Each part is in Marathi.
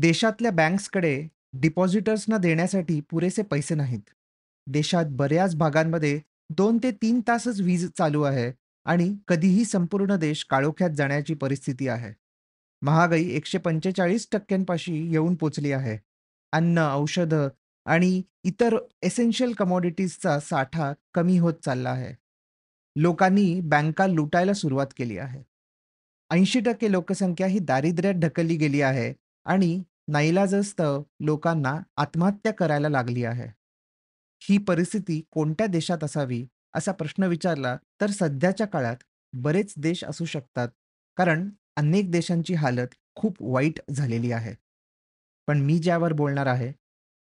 देशातल्या बँक्सकडे डिपॉझिटर्सना देण्यासाठी पुरेसे पैसे नाहीत. देशात बऱ्याच भागांमध्ये दोन ते तीन तासच वीज चालू आहे आणि कधीही संपूर्ण देश काळोख्यात जाण्याची परिस्थिती आहे. महागाई एकशे पंचेचाळीस टक्क्यांपाशी येऊन पोचली आहे. अन्न, औषधं आणि इतर एसेन्शियल कमोडिटीजचा साठा कमी होत चालला आहे. लोकांनी बँका लुटायला सुरुवात केली आहे. 80% लोकसंख्या ही दारिद्र्यात ढकलली गेली आहे आणि नाईलाजस्त लोकांना आत्महत्या करायला लागली आहे. ही परिस्थिती कोणत्या देशात असावी असा प्रश्न विचारला तर सध्याच्या काळात बरेच देश असू शकतात कारण अनेक देशांची हालत खूप वाईट झालेली आहे. पण मी ज्यावर बोलणार आहे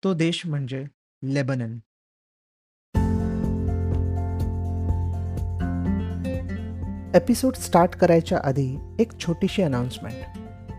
तो देश म्हणजे लेबनन. एपिसोड स्टार्ट करायच्या आधी एक छोटीशी अनाउन्समेंट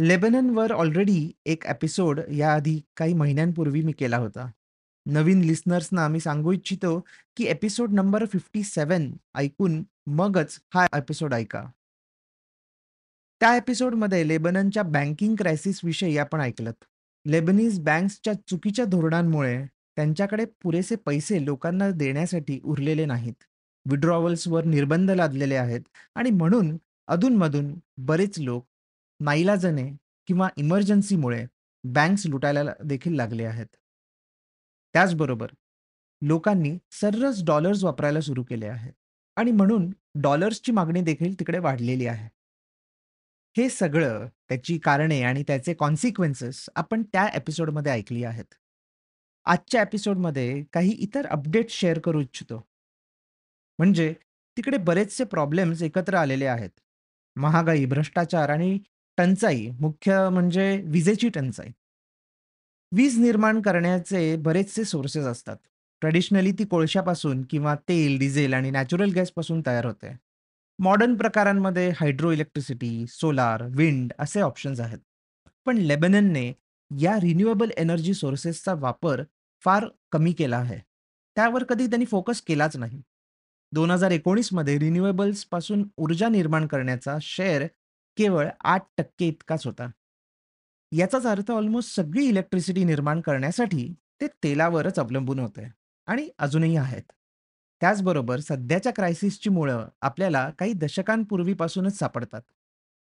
लेबननवर ऑलरेडी एक एपिसोड याआधी काही महिन्यांपूर्वी मी केला होता. नवीन लिसनर्सना मी सांगू इच्छितो, की एपिसोड नंबर 57 ऐकून मगच हा एपिसोड ऐका. त्या एपिसोडमध्ये लेबननच्या बँकिंग क्रायसिसविषयी आपण ऐकलत. लेबनीज बँक्सच्या चुकीच्या धोरणांमुळे त्यांच्याकडे पुरेसे पैसे लोकांना देण्यासाठी उरलेले नाहीत. विड्रॉवल्सवर निर्बंध लादलेले आहेत आणि म्हणून अधूनमधून बरेच लोक नाईलाजाने किंवा इमर्जन्सीमुळे बँक्स लुटायला देखील लागले आहेत. त्याचबरोबर लोकांनी सर्रास डॉलर्स वापरायला सुरू केले आहे आणि म्हणून डॉलर्सची मागणी देखील तिकडे वाढलेली आहे. हे सगळं, त्याची कारणे आणि त्याचे कॉन्सिक्वेन्सेस आपण त्या एपिसोडमध्ये ऐकली आहेत. आजच्या एपिसोडमध्ये काही इतर अपडेट शेअर करू इच्छितो. म्हणजे तिकडे बरेचसे प्रॉब्लेम्स एकत्र आलेले आहेत. महागाई, भ्रष्टाचार आणि टंचाई, मुख्य म्हणजे विजेची टंचाई. वीज निर्माण करण्याचे बरेचसे सोर्सेस असतात. ट्रेडिशनली ती कोळशापासून किंवा तेल, डिझेल आणि नॅचरल गॅसपासून तयार होते. मॉडर्न प्रकारांमध्ये हायड्रो इलेक्ट्रिसिटी, सोलार, विंड असे ऑप्शन्स आहेत. पण लेबननने या रिन्युएबल एनर्जी सोर्सेसचा वापर फार कमी केला आहे. त्यावर कधी त्यांनी फोकस केलाच नाही. 2019 मध्ये रिन्युएबल्सपासून ऊर्जा निर्माण करण्याचा शेअर केवळ आठ टक्के इतकाच होता. याचाच अर्थ ऑलमोस्ट सगळी इलेक्ट्रिसिटी निर्माण करण्यासाठी ते तेलावरच अवलंबून होते आणि अजूनही आहेत. त्याचबरोबर सध्याच्या क्रायसिसची मुळं आपल्याला काही दशकांपूर्वीपासूनच सापडतात.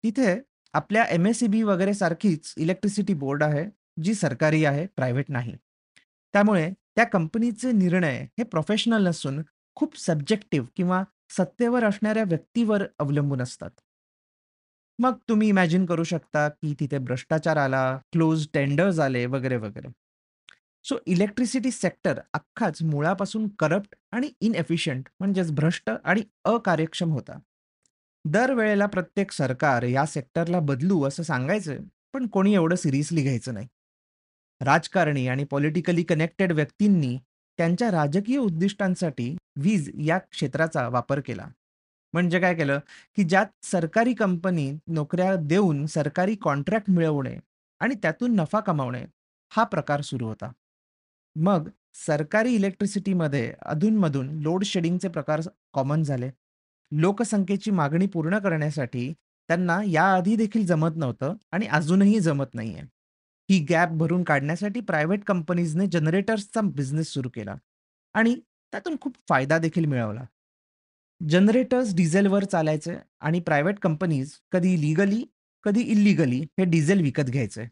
तिथे आपल्या एम-एस-ई-बी वगैरे सारखीच इलेक्ट्रिसिटी बोर्ड आहे, जी सरकारी आहे, प्रायव्हेट नाही. त्यामुळे त्या कंपनीचे निर्णय हे प्रोफेशनल नसून खूप सब्जेक्टिव्ह किंवा सत्तेवर असणाऱ्या व्यक्तीवर अवलंबून असतात. मग तुम्ही इमॅजिन करू शकता, की तिथे भ्रष्टाचार आला, क्लोज टेंडर्स आले वगैरे, वगैरे. सो इलेक्ट्रिसिटी सेक्टर अख्खाच मुळापासून करप्ट आणि इनएफिशियंट म्हणजेच भ्रष्ट आणि अकार्यक्षम होता. दरवेळेला प्रत्येक सरकार या सेक्टरला बदलू असं सांगायचं, पण कोणी एवढं सिरियसली घ्यायचं नाही. राजकारणी आणि पॉलिटिकली कनेक्टेड व्यक्तींनी त्यांच्या राजकीय उद्दिष्टांसाठी वीज या क्षेत्राचा वापर केला. म्हणजे काय केलं, की ज्यात सरकारी कंपनी नोकऱ्या देऊन सरकारी कॉन्ट्रॅक्ट मिळवणे आणि त्यातून नफा कमावणे, हा प्रकार सुरू होता. मग सरकारी इलेक्ट्रिसिटीमध्ये अधूनमधून लोड शेडिंगचे प्रकार कॉमन झाले. लोकसंख्येची मागणी पूर्ण करण्यासाठी त्यांना याआधी देखील जमत नव्हतं आणि अजूनही जमत नाहीये. ही गॅप भरून काढण्यासाठी प्रायव्हेट कंपनीजने जनरेटर्सचा बिझनेस सुरू केला आणि त्यातून खूप फायदा देखील मिळवला. जनरेटर्स डिझेलवर चालायचे आणि प्रायव्हेट कंपनीज कधी लीगली, कधी इल्लीगली हे डिझेल विकत घ्यायचे.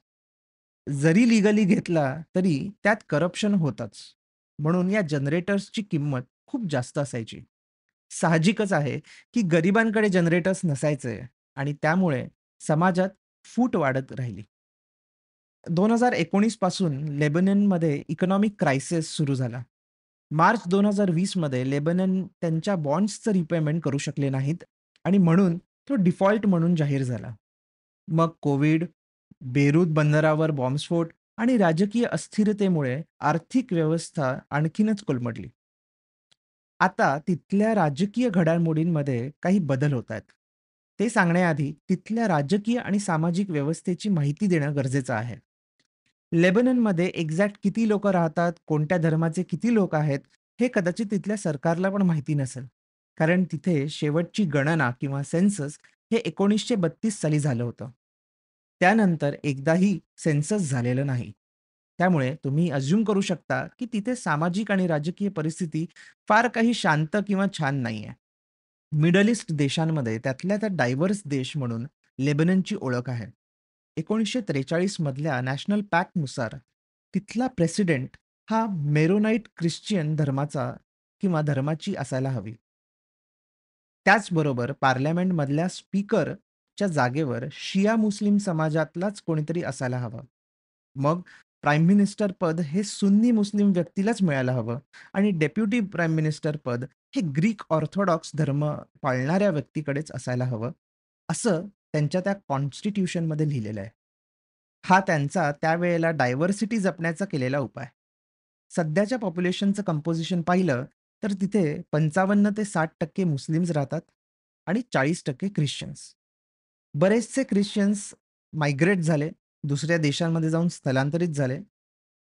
जरी लीगली घेतला, तरी त्यात करप्शन होतंच. म्हणून या जनरेटर्सची किंमत खूप जास्त असायची. साहजिकच आहे, की गरिबांकडे जनरेटर्स नसायचे आणि त्यामुळे समाजात फूट वाढत राहिली. 2019 पासून लेबननमध्ये इकॉनॉमिक क्रायसिस सुरू झाला. मार्च 2020 मध्ये लेबनन त्यांच्या बॉन्ड्सचं रिपेमेंट करू शकले नाहीत आणि म्हणून तो डिफॉल्ट म्हणून जाहीर झाला. मग कोविड, बेरूत बंदरावर बॉम्बस्फोट आणि राजकीय अस्थिरतेमुळे आर्थिक व्यवस्था आणखीनच कोलमडली. आता तिथल्या राजकीय घडामोडींमध्ये काही बदल होत आहेत. ते सांगण्याआधी तिथल्या राजकीय आणि सामाजिक व्यवस्थेची माहिती देणं गरजेचं आहे. लेबननमध्ये एक्झॅक्ट किती लोक राहतात, कोणत्या धर्माचे किती लोक आहेत, हे कदाचित तिथल्या सरकारला पण माहिती नसेल. कारण तिथे शेवटची गणना किंवा सेन्सस हे 1932 साली झालं होतं. त्यानंतर एकदाही सेन्सस झालेलं नाही. त्यामुळे तुम्ही अज्युम करू शकता, की तिथे सामाजिक आणि राजकीय परिस्थिती फार काही शांत किंवा छान नाही आहे मिडल ईस्ट देशांमध्ये त्यातल्या त्या डायव्हर्स देश म्हणून लेबननची ओळख आहे. 1943 मधल्या नॅशनल पॅक्टनुसार तिथला प्रेसिडेंट हा मेरोनाइट ख्रिश्चियन धर्माचा किंवा धर्माची असायला हवी. त्याचबरोबर पार्लमेंटमधल्या स्पीकरच्या जागेवर शिया मुस्लिम समाजातलाच कोणीतरी असायला हवं. मग प्राईम मिनिस्टर पद हे सुन्नी मुस्लिम व्यक्तीलाच मिळायला हवं आणि डेप्युटी प्राईम मिनिस्टर पद हे ग्रीक ऑर्थोडॉक्स धर्म पाळणाऱ्या व्यक्तीकडेच असायला हवं, असं त्यांच्या त्या कॉन्स्टिट्यूशनमध्ये लिहिलेलं आहे. हा त्यांचा त्यावेळेला डायव्हर्सिटी जपण्याचा केलेला उपाय. सध्याच्या पॉप्युलेशनचं कंपोजिशन पाहिलं तर तिथे 55% ते 60% मुस्लिम्स राहतात आणि 40% ख्रिश्चन्स. बरेचसे ख्रिश्चन्स मायग्रेट झाले, दुसऱ्या देशांमध्ये जाऊन स्थलांतरित झाले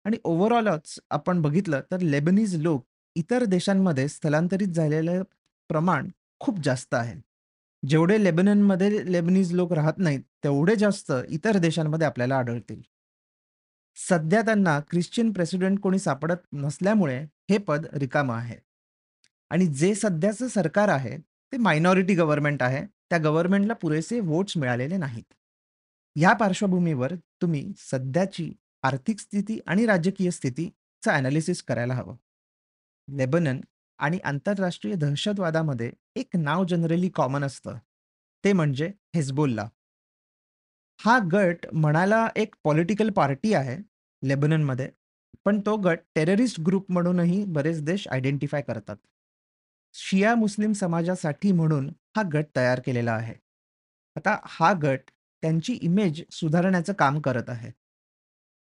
आणि ओव्हरऑलच आपण बघितलं तर लेबनीज लोक इतर देशांमध्ये स्थलांतरित झालेलं प्रमाण खूप जास्त आहे. जेवढे लेबननमध्ये लेबनीज लोक राहत नाहीत, तेवढे जास्त इतर देशांमध्ये आपल्याला आढळतील. सध्या त्यांना ख्रिश्चन प्रेसिडेंट कोणी सापडत नसल्यामुळे हे पद रिकामं आहे. आणि जे सध्याचं सरकार आहे, ते मायनॉरिटी गव्हर्नमेंट आहे. त्या गव्हर्नमेंटला पुरेसे वोट्स मिळालेले नाहीत. ह्या पार्श्वभूमीवर तुम्ही सध्याची आर्थिक स्थिती आणि राजकीय स्थितीचं एनालिसिस करायला हवं. लेबनन आणि आंतरराष्ट्रीय दहशतवादामध्ये एक नाव जनरली कॉमन असतं. ते म्हणजे हिझबुल्ला. हा गट म्हणायला एक पॉलिटिकल पार्टी आहे लेबननमध्ये, पण तो गट टेररिस्ट ग्रुप म्हणूनही बरेच देश आयडेंटिफाय करतात. शिया मुस्लिम समाजासाठी म्हणून हा गट तयार केलेला आहे. आता हा गट त्यांची इमेज सुधारण्याचं काम करत आहे.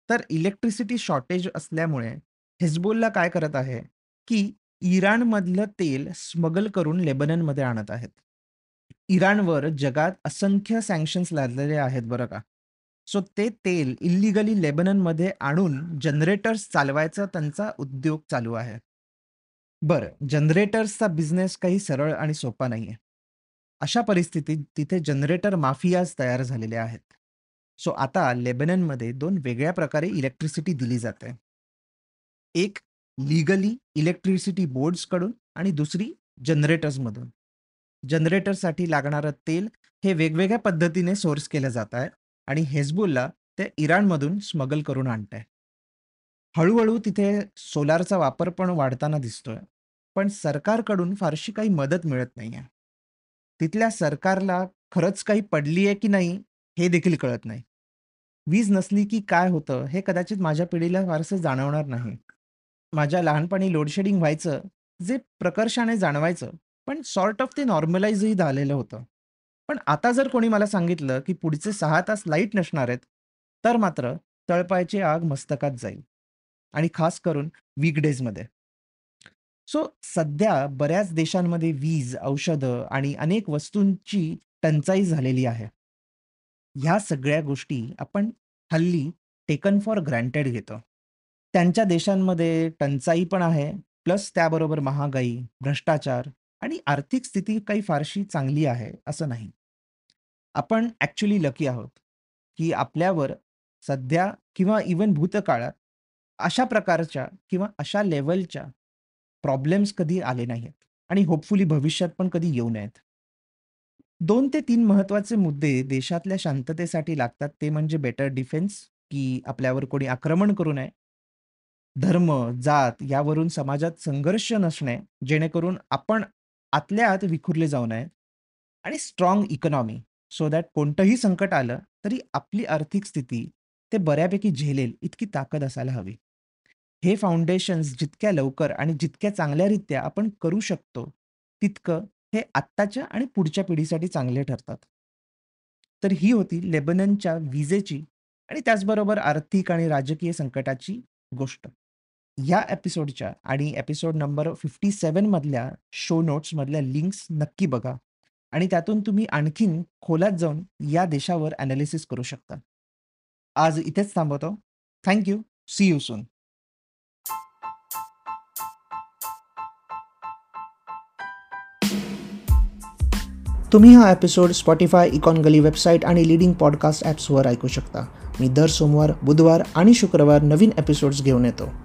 तर इलेक्ट्रिसिटी शॉर्टेज असल्यामुळे हिझबुल्ला काय करत आहे, की इराणमधलं तेल स्मगल करून लेबननमध्ये आणत आहेत. इराणवर जगात असंख्य सँक्शन्स लादलेले आहेत बरं का. सो ते तेल इल्लीगली लेबननमध्ये आणून जनरेटर्स चालवायचा त्यांचा उद्योग चालू आहे. बरं, जनरेटर्सचा बिझनेस काही सरळ आणि सोपा नाही आहे अशा परिस्थितीत तिथे जनरेटर माफियाज तयार झालेले आहेत. सो आता लेबननमध्ये दोन वेगळ्या प्रकारे इलेक्ट्रिसिटी दिली जाते. एक लीगली इलेक्ट्रिसिटी बोर्ड्सकडून आणि दुसरी जनरेटर्समधून. जनरेटरसाठी लागणारं तेल हे वेगवेगळ्या पद्धतीने सोर्स केलं जात आहे आणि हेजबुलला ते इराणमधून स्मगल करून आणतंय. आहे हळूहळू तिथे सोलारचा वापर पण वाढताना दिसतोय. पण सरकारकडून फारशी काही मदत मिळत नाही आहे तिथल्या सरकारला खरंच काही पडली आहे की नाही हे देखील कळत नाही. वीज नसली की काय होतं हे कदाचित माझ्या पिढीला फारसं जाणवणार नाही. माझ्या लहानपणी लोडशेडिंग व्हायचं, जे प्रकर्षाने जाणवायचं, पण सॉर्ट ऑफ ते नॉर्मलाइजही झालेलं होतं. पण आता जर कोणी मला सांगितलं, की पुढचे सहा तास लाइट नसणार आहेत, तर मात्र तळपायची आग मस्तकात जाईल आणि खास करून वीकडेजमध्ये. सो सध्या बऱ्याच देशांमध्ये वीज, औषधं आणि अनेक वस्तूंची टंचाई झालेली आहे. ह्या सगळ्या गोष्टी आपण हल्ली टेकन फॉर ग्रँटेड घेतो. त्यांच्या देशांमध्ये टंचाई पण आहे, प्लस त्याबरोबर महागाई, भ्रष्टाचार आणि आर्थिक स्थिती काही फारशी चांगली आहे, असं नाही. आपण ॲक्च्युली लकी आहोत, की आपल्यावर सध्या किंवा इव्हन भूतकाळात अशा प्रकारच्या किंवा अशा लेवलच्या प्रॉब्लेम्स कधी आले नाहीयेत आणि होपफुली भविष्यात पण कधी येऊ नयेत. दोन ते तीन महत्त्वाचे मुद्दे देशातल्या शांततेसाठी लागतात ते म्हणजे बेटर डिफेन्स, की आपल्यावर कोणी आक्रमण करू नये. धर्म, जात यावरून समाजात संघर्ष नसणे, जेणेकरून आपण आतल्या आत विखुरले जाऊ नये आणि स्ट्रॉंग इकॉनॉमी सो दॅट कोणतंही संकट आलं, तरी आपली आर्थिक स्थिती ते बऱ्यापैकी झेलेल इतकी ताकद असायला हवी. हे फाउंडेशन्स जितक्या लवकर आणि जितक्या चांगल्यारीत्या आपण करू शकतो, तितकं हे आत्ताच्या आणि पुढच्या पिढीसाठी चांगले ठरतात. तर ही होती लेबननच्या विजेची आणि त्याचबरोबर आर्थिक आणि राजकीय संकटाची गोष्ट. या एपिसोडच्या आणि एपिसोड नंबर 57 मधल्या शो नोट्स मधल्या लिंक्स नक्की बघा आणि त्यातून तुम्ही आणखीन खोलात जाऊन या देशावर अनालिसिस करू शकता. आज इथेच थांबवतो. Thank you. See you soon. तुम्ही हा episode Spotify Econ Gully website आणि लीडिंग पॉडकास्ट ॲप्सवर ऐकू शकता. मी दर सोमवार, बुधवार आणि शुक्रवार नवीन एपिसोड्स घेऊन येतो.